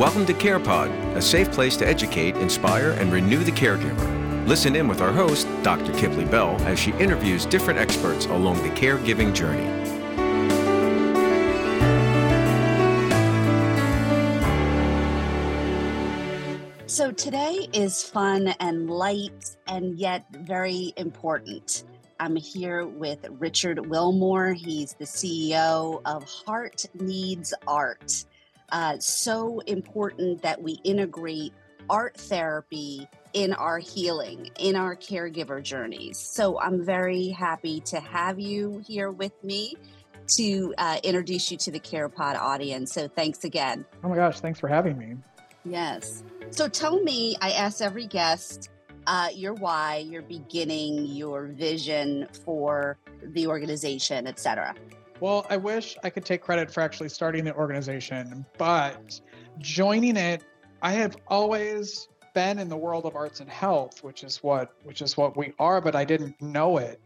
Welcome to CarePod, a safe place to educate, inspire, and renew the caregiver. Listen in with our host, Dr. Kipley Bell, as she interviews different experts along the caregiving journey. So today is fun and light and yet very important. I'm here with Richard Wilmore. He's the CEO of Hearts Need Art. Uh, so important that we integrate art therapy in our healing, in our caregiver journeys. So I'm very happy to have you here with me to uh, introduce you to the CarePod audience. So thanks again. Oh my gosh, thanks for having me. Yes. So tell me, I ask every guest uh, your why, your beginning, your vision for the organization, etc. Well, I wish I could take credit for actually starting the organization, but joining it, I have always been in the world of arts and health, which is what which is what we are, but I didn't know it.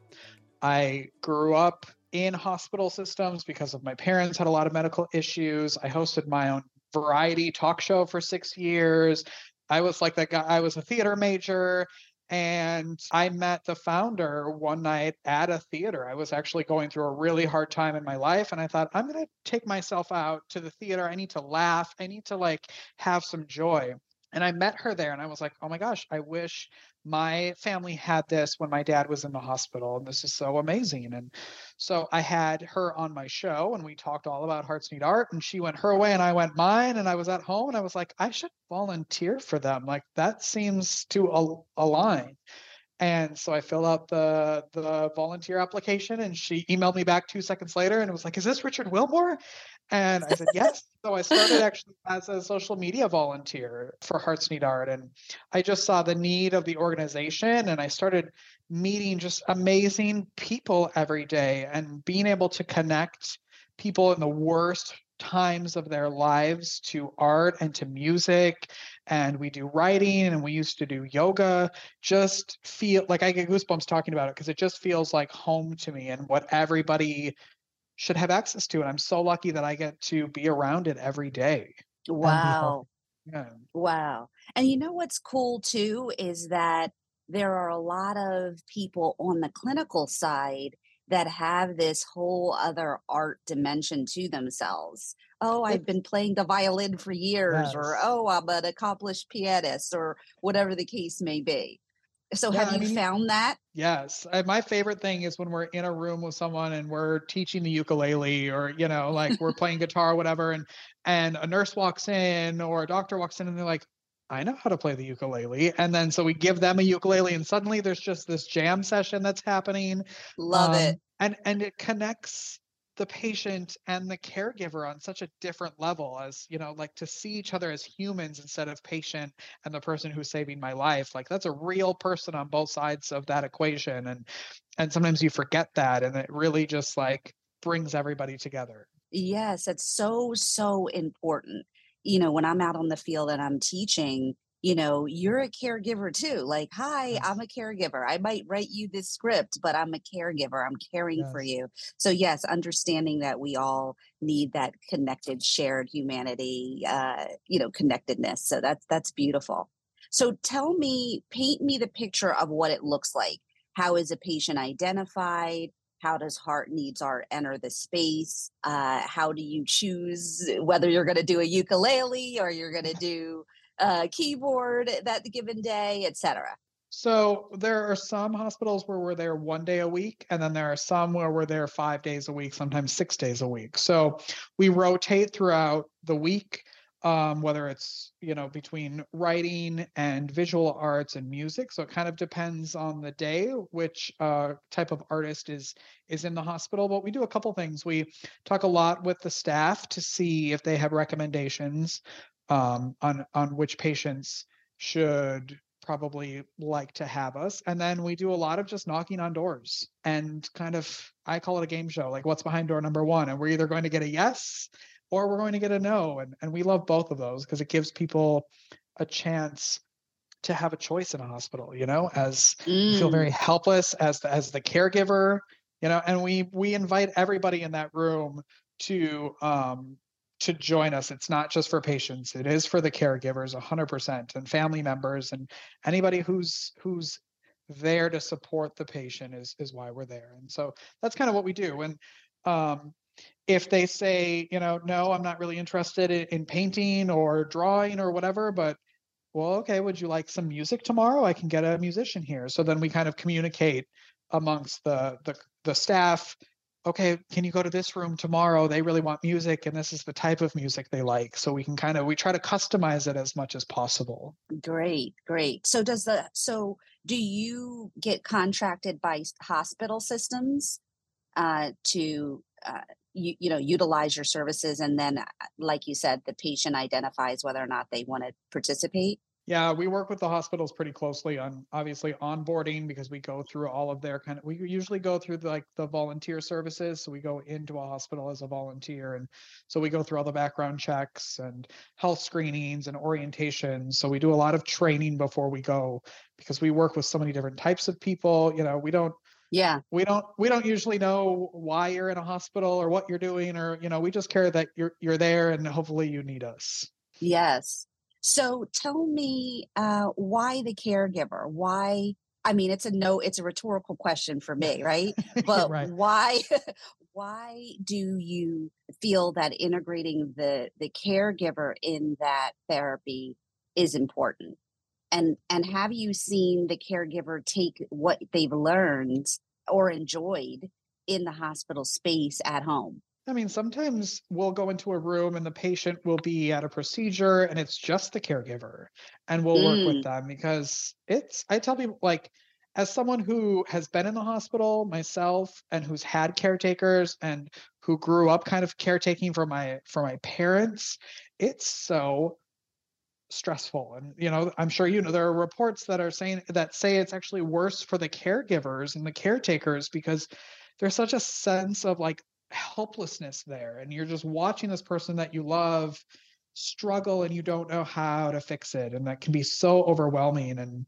I grew up in hospital systems because of my parents had a lot of medical issues. I hosted my own variety talk show for 6 years. I was like that guy I was a theater major and I met the founder one night at a theater. I was actually going through a really hard time in my life. And I thought, I'm going to take myself out to the theater. I need to laugh. I need to like have some joy. And I met her there and I was like, oh my gosh, I wish my family had this when my dad was in the hospital. And this is so amazing. And so I had her on my show and we talked all about Hearts Need Art. And she went her way and I went mine. And I was at home and I was like, I should volunteer for them. Like that seems to al- align. And so I filled out the the volunteer application and she emailed me back two seconds later and it was like, is this Richard Wilmore? And I said, yes. so I started actually as a social media volunteer for Hearts Need Art. And I just saw the need of the organization and I started meeting just amazing people every day and being able to connect people in the worst times of their lives to art and to music and we do writing and we used to do yoga just feel like i get goosebumps talking about it because it just feels like home to me and what everybody should have access to. And I'm so lucky that I get to be around it every day. Wow. Yeah. Wow. And you know what's cool too is that there are a lot of people on the clinical side that have this whole other art dimension to themselves. Oh, I've been playing the violin for years, yes. or oh, I'm an accomplished pianist, or whatever the case may be. So yeah, have you I mean, found that? Yes. I, my favorite thing is when we're in a room with someone and we're teaching the ukulele or, you know, like we're playing guitar or whatever and and a nurse walks in or a doctor walks in and they're like, I know how to play the ukulele. And then so we give them a ukulele and suddenly there's just this jam session that's happening. Love um, it. And and it connects the patient and the caregiver on such a different level as you know like to see each other as humans instead of patient and the person who's saving my life like that's a real person on both sides of that equation and and sometimes you forget that and it really just like brings everybody together yes it's so so important you know when i'm out on the field and i'm teaching you know, you're a caregiver too. Like, hi, yes. I'm a caregiver. I might write you this script, but I'm a caregiver. I'm caring yes. for you. So, yes, understanding that we all need that connected, shared humanity, uh, you know, connectedness. So that's that's beautiful. So, tell me, paint me the picture of what it looks like. How is a patient identified? How does hearts need art enter the space? Uh, how do you choose whether you're going to do a ukulele or you're going to do uh, keyboard that given day, etc. So there are some hospitals where we're there one day a week, and then there are some where we're there five days a week, sometimes six days a week. So we rotate throughout the week, um, whether it's you know between writing and visual arts and music. So it kind of depends on the day which uh, type of artist is is in the hospital. But we do a couple things. We talk a lot with the staff to see if they have recommendations um, on on which patients should probably like to have us and then we do a lot of just knocking on doors and kind of i call it a game show like what's behind door number one and we're either going to get a yes or we're going to get a no and, and we love both of those because it gives people a chance to have a choice in a hospital you know as mm. you feel very mm. helpless as the, as the caregiver you know and we we invite everybody in that room to um to join us. It's not just for patients; it is for the caregivers, 100%, and family members, and anybody who's who's there to support the patient is is why we're there. And so that's kind of what we do. And um, if they say, you know, no, I'm not really interested in, in painting or drawing or whatever, but well, okay, would you like some music tomorrow? I can get a musician here. So then we kind of communicate amongst the the, the staff okay can you go to this room tomorrow they really want music and this is the type of music they like so we can kind of we try to customize it as much as possible great great so does the so do you get contracted by hospital systems uh, to uh, you, you know utilize your services and then uh, like you said the patient identifies whether or not they want to participate yeah, we work with the hospitals pretty closely on obviously onboarding because we go through all of their kind of we usually go through the, like the volunteer services. So we go into a hospital as a volunteer and so we go through all the background checks and health screenings and orientations. So we do a lot of training before we go because we work with so many different types of people. You know, we don't yeah we don't we don't usually know why you're in a hospital or what you're doing or you know we just care that you're you're there and hopefully you need us yes so tell me uh, why the caregiver? Why? I mean, it's a no, it's a rhetorical question for me, right? But right. why? why do you feel that integrating the the caregiver in that therapy is important? And and have you seen the caregiver take what they've learned or enjoyed in the hospital space at home? I mean, sometimes we'll go into a room and the patient will be at a procedure and it's just the caregiver and we'll mm. work with mm. them because it's, I tell people, like, as someone who has been in the hospital myself and who's had caretakers and who grew up kind of caretaking for my for my parents it's so stressful and you know i'm sure you know there are reports that are saying that say it's actually worse for the caregivers and the caretakers because there's such a sense of like helplessness there and you're just watching this person that you love struggle and you don't know how to fix it and that can be so overwhelming and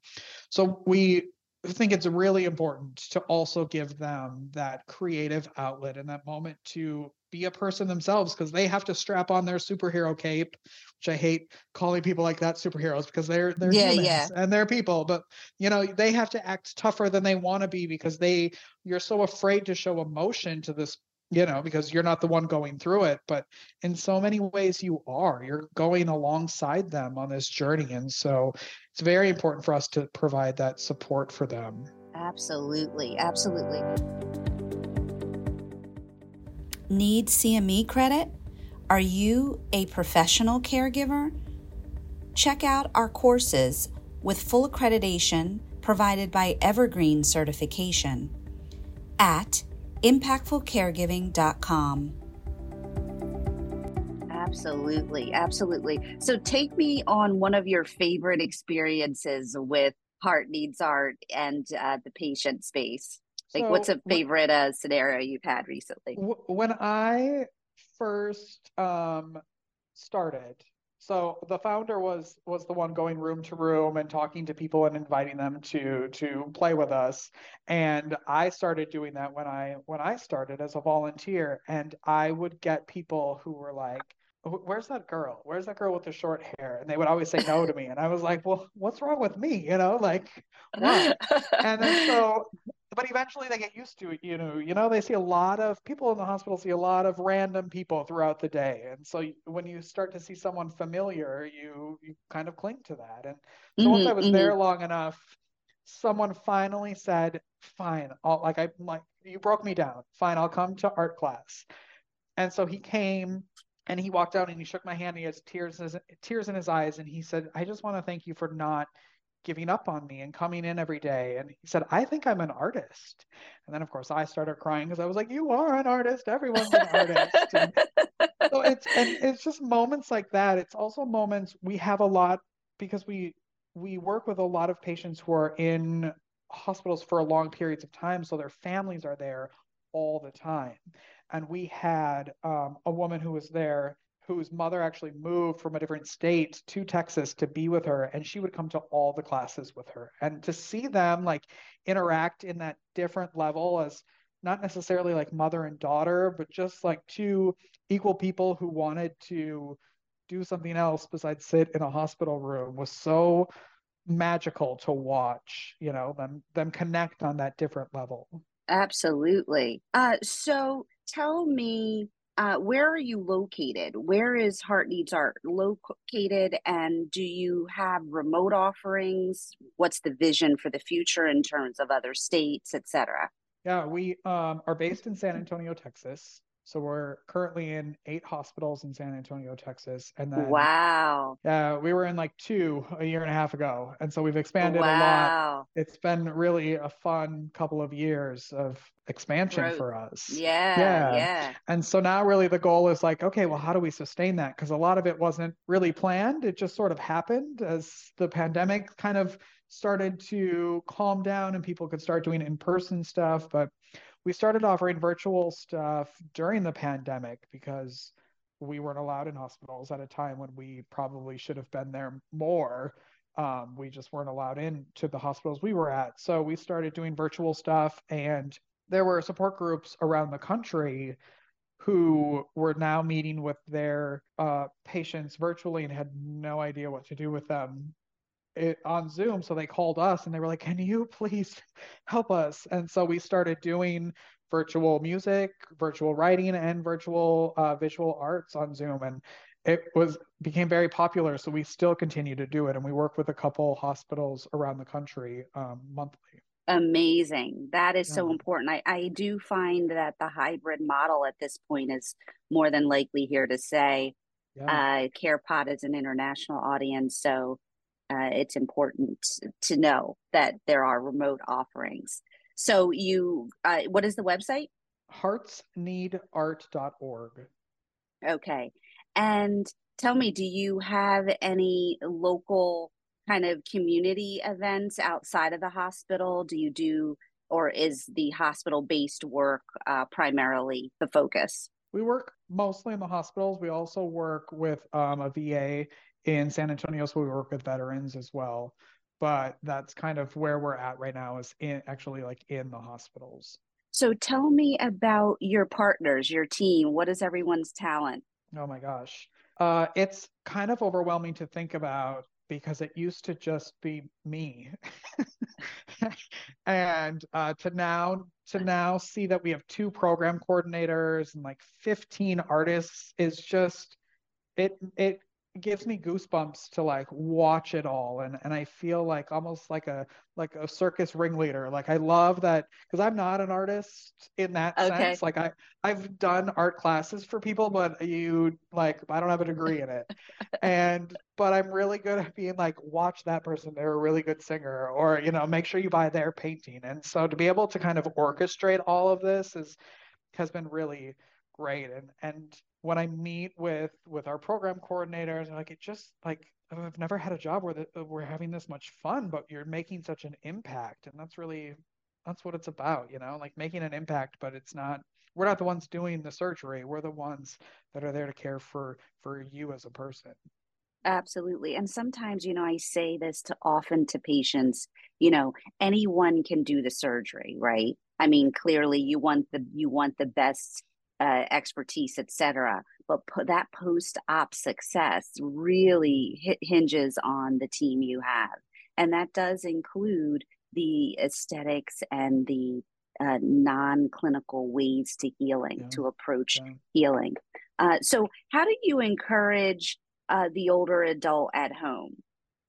so we think it's really important to also give them that creative outlet in that moment to be a person themselves because they have to strap on their superhero cape which i hate calling people like that superheroes because they're they're yeah, humans yeah. and they're people but you know they have to act tougher than they want to be because they you're so afraid to show emotion to this you know, because you're not the one going through it, but in so many ways you are. You're going alongside them on this journey. And so it's very important for us to provide that support for them. Absolutely. Absolutely. Need CME credit? Are you a professional caregiver? Check out our courses with full accreditation provided by Evergreen Certification at impactfulcaregiving.com. Absolutely, absolutely. So take me on one of your favorite experiences with Hearts Need Art and uh, the patient space. Like, so, what's a favorite uh, scenario you've had recently? When I first um, started, so the founder was was the one going room to room and talking to people and inviting them to to play with us. And i started doing that when i when i started as a volunteer. And i would get people who were like where's that girl? Where's that girl with the short hair? And they would always say no to me and i was like well what's wrong with me you know like what and then so but eventually they get used to it you know you know they see a lot of people in the hospital see a lot of random people throughout the day and so when you start to see someone familiar you you kind of cling to that and so mm-hmm, once i was mm-hmm. there long enough someone finally said fine i'll like i like you broke me down. Fine i'll come to art class. And so he came and he walked out and he shook my hand and he has tears in his, tears in his eyes and he said i just want to thank you for not giving up on me and coming in every day. And he said, I think I'm an artist. And then, of course, I started crying because I was like, You are an artist. Everyone's an artist. And so it's and it's just moments like that. It's also moments we have a lot because we we work with a lot of patients who are in hospitals for long periods of time, so their families are there all the time. And we had um, a woman who was there whose mother actually moved from a different state to Texas to be with her and she would come to all the classes with her and to see them like interact in that different level as not necessarily like mother and daughter, but just like two equal people who wanted to do something else besides sit in a hospital room was so magical to watch, you know, them them connect on that different level. Absolutely. Uh, so tell me, uh, where are you located? Where is Hearts Need Art located? And do you have remote offerings? What's the vision for the future in terms of other states, et cetera? Yeah, we um, are based in San Antonio, Texas. So we're currently in eight hospitals in San Antonio, Texas. And then wow. Yeah, we were in like two a year and a half ago. And so we've expanded wow. a lot. It's been really a fun couple of years of expansion Growth. for us. Yeah, yeah. Yeah. And so now really the goal is like, okay, well, how do we sustain that? Because a lot of it wasn't really planned. It just sort of happened as the pandemic kind of started to calm down and people could start doing in-person stuff. But we started offering virtual stuff during the pandemic because we weren't allowed in hospitals at a time when we probably should have been there more. Um, we just weren't allowed into the hospitals we were at. So we started doing virtual stuff, and there were support groups around the country who were now meeting with their uh, patients virtually and had no idea what to do with them it on Zoom. So they called us and they were like, Can you please help us? And so we started doing virtual music, virtual writing, and virtual uh, visual arts on Zoom. And it was became very popular. So we still continue to do it. And we work with a couple hospitals around the country um, monthly. Amazing. That is yeah. so important. I, I do find that the hybrid model at this point is more than likely here to say. Yeah. Uh, CarePod is an international audience. So uh, it's important to know that there are remote offerings. So you, uh, what is the website? Heartsneedart.org. Okay. And tell me, do you have any local kind of community events outside of the hospital? Do you do, or is the hospital based work uh, primarily the focus? We work mostly in the hospitals. We also work with um, a VA in San Antonio, so we work with veterans as well. But that's kind of where we're at right now is in actually like in the hospitals. So tell me about your partners, your team. What is everyone's talent? Oh my gosh. Uh, it's kind of overwhelming to think about because it used to just be me and uh, to now to now see that we have two program coordinators and like 15 artists is just it it gives me goosebumps to like watch it all and and I feel like almost like a like a circus ringleader. Like I love that because I'm not an artist in that okay. sense. Like I I've done art classes for people but you like I don't have a degree in it. And but I'm really good at being like watch that person. They're a really good singer or you know make sure you buy their painting. And so to be able to kind of orchestrate all of this is has been really great. And and when I meet with with our program coordinators, like it just like I've never had a job where the, we're having this much fun, but you're making such an impact, and that's really that's what it's about, you know, like making an impact. But it's not we're not the ones doing the surgery; we're the ones that are there to care for for you as a person. Absolutely. And sometimes, you know, I say this to often to patients, you know, anyone can do the surgery, right? I mean, clearly you want the you want the best uh, expertise, etc. But that post-op success really h- hinges on the team you have, and that does include the aesthetics and the uh, non-clinical ways to healing yeah. to approach yeah. healing. Uh, so, how do you encourage uh, the older adult at home,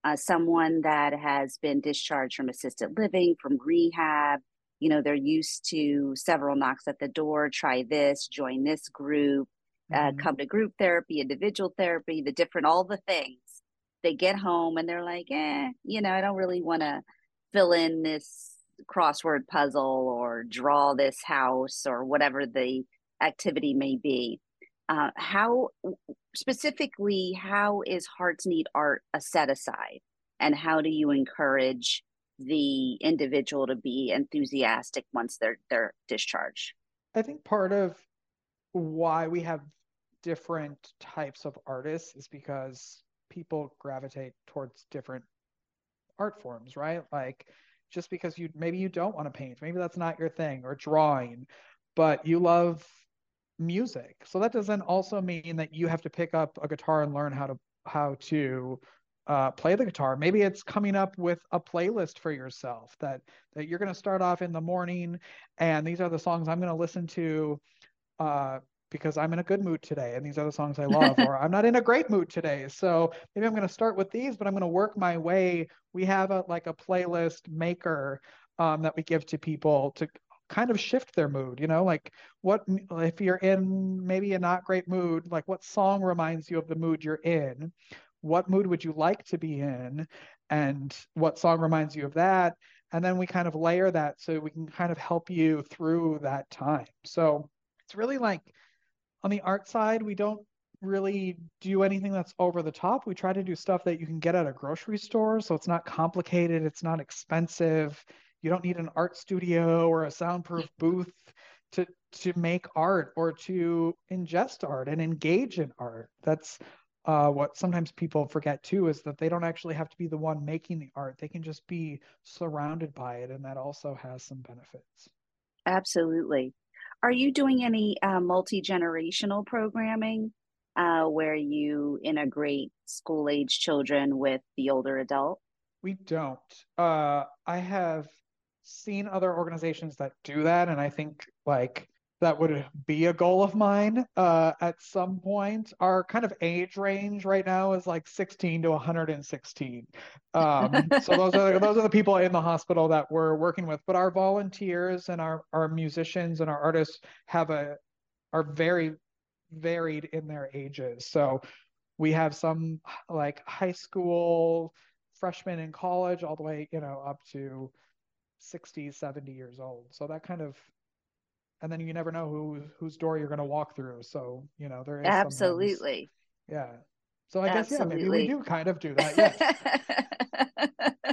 uh, someone that has been discharged from assisted living, from rehab? You know they're used to several knocks at the door try this join this group uh, mm-hmm. uh, come to group therapy individual therapy the different all the things. They get home and they're like eh you know i don't really want to fill in this crossword puzzle or draw this house or whatever the activity may be. Uh, how specifically how is hearts need art a set aside? And how do you encourage the individual to be enthusiastic once they're they're discharged. I think part of why we have different types of artists is because people gravitate towards different art forms, right? Like just because you maybe you don't want to paint, maybe that's not your thing, or drawing, but you love music. So that doesn't also mean that you have to pick up a guitar and learn how to how to uh, play the guitar. Maybe it's coming up with a playlist for yourself that that you're going to start off in the morning, and these are the songs I'm going to listen to uh, because I'm in a good mood today, and these are the songs I love. or I'm not in a great mood today, so maybe I'm going to start with these, but I'm going to work my way. We have a like a playlist maker um, that we give to people to kind of shift their mood you know like what if you're in maybe a not great mood like what song reminds you of the mood you're in what mood would you like to be in and what song reminds you of that. And then we kind of layer that so we can kind of help you through that time. So it's really like on the art side we don't really do anything that's over the top. We try to do stuff that you can get at a grocery store. So it's not complicated. It's not expensive. You don't need an art studio or a soundproof booth to to make art or to ingest art and engage in art. That's uh, what sometimes people forget too is that they don't actually have to be the one making the art. They can just be surrounded by it and that also has some benefits. Absolutely. Are you doing any uh, multi-generational programming uh, where you integrate school age children with the older adult? We don't. Uh, i have seen other organizations that do that and i think like that would be a goal of mine uh, at some point. Our kind of age range right now is like 16 to 116. Um, so those are those are the people in the hospital that we're working with. But our volunteers and our our musicians and our artists have a are very varied in their ages. So we have some like high school freshmen in college all the way you know up to 60 70 years old so that kind of and then you never know who whose door you're going to walk through. So you know there is absolutely. Yeah. So i guess yeah maybe we do kind of do that yes.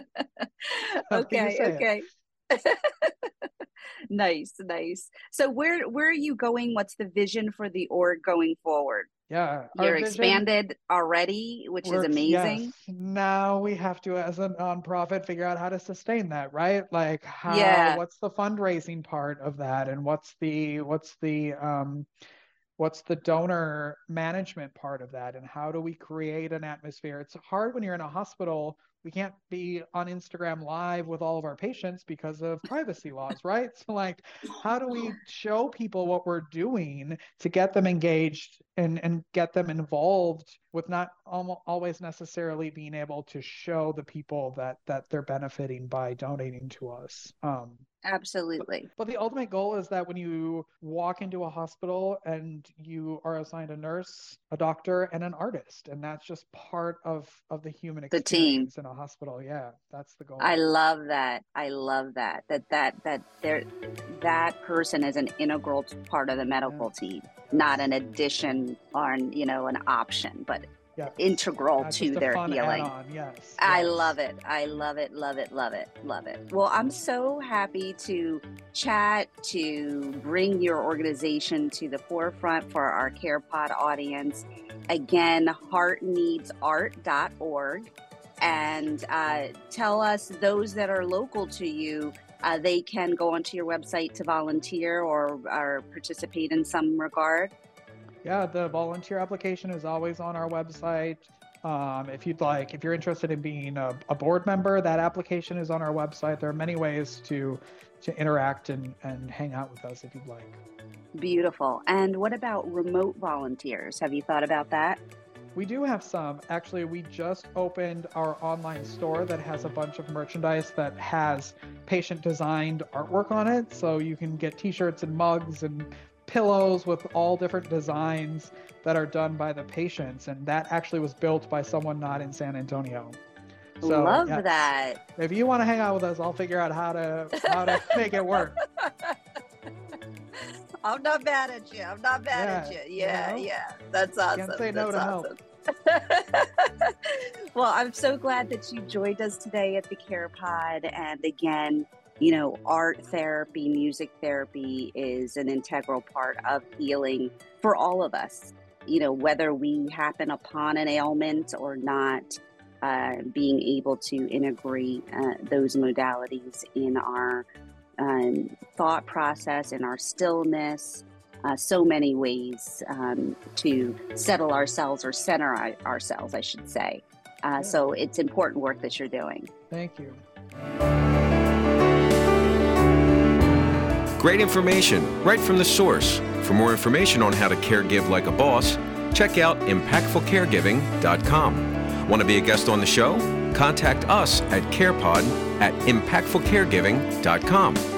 Okay okay nice nice. So where where are you going? What's the vision for the org going forward? Yeah you're vision, expanded already which is amazing yes. now we have to as a nonprofit figure out how to sustain that right? Like how yeah. what's the fundraising part of that? And what's the what's the um what's the donor management part of that? And how do we create an atmosphere? It's hard when you're in a hospital we can't be on Instagram live with all of our patients because of privacy laws, right? So like how do we show people what we're doing to get them engaged and and get them involved with not almost always necessarily being able to show the people that that they're benefiting by donating to us. Um Absolutely. But, but, the ultimate goal is that when you walk into a hospital and you are assigned a nurse, a doctor, and an artist, and that's just part of of the human experience the team in a hospital. Yeah, that's the goal. I love that. I love that. That that that there that person is an integral part of the medical yeah. team, not an addition or you know an option, but integral to their healing. Yes. I yes. love it. I love it. Love it. Love it. Love it. Well, I'm so happy to chat, to bring your organization to the forefront for our CarePod audience. Again, heartsneedart.org. And uh, tell us those that are local to you uh, they can go onto your website to volunteer or, or participate in some regard yeah, the volunteer application is always on our website. Um, if you'd like, if you're interested in being a, a, board member, that application is on our website. There are many ways to to interact and, and hang out with us if you'd like. Beautiful. And what about remote volunteers? Have you thought about that? We do have some. Actually, we just opened our online store that has a bunch of merchandise that has patient designed artwork on it. So you can get t shirts and mugs and pillows with all different designs that are done by the patients and that actually was built by someone not in san antonio so love yeah, that if you want to hang out with us i'll figure out how to how to make it work i'm not mad at you i'm not mad yeah, at you yeah you know? yeah that's awesome Can't say no that's to awesome. help. well, I'm so glad that you joined us today at the Care Pod. And again, you know, art therapy, music therapy is an integral part of healing for all of us. You know, whether we happen upon an ailment or not, uh, being able to integrate uh, those modalities in our um, thought process, in our stillness, uh, so many ways um, to settle ourselves or center our, ourselves, I should say. Uh, so it's important work that you're doing. Thank you. Great information right from the source. For more information on how to care give like a boss, check out impactfulcaregiving.com. Want to be a guest on the show? Contact us at CarePod at impactfulcaregiving.com.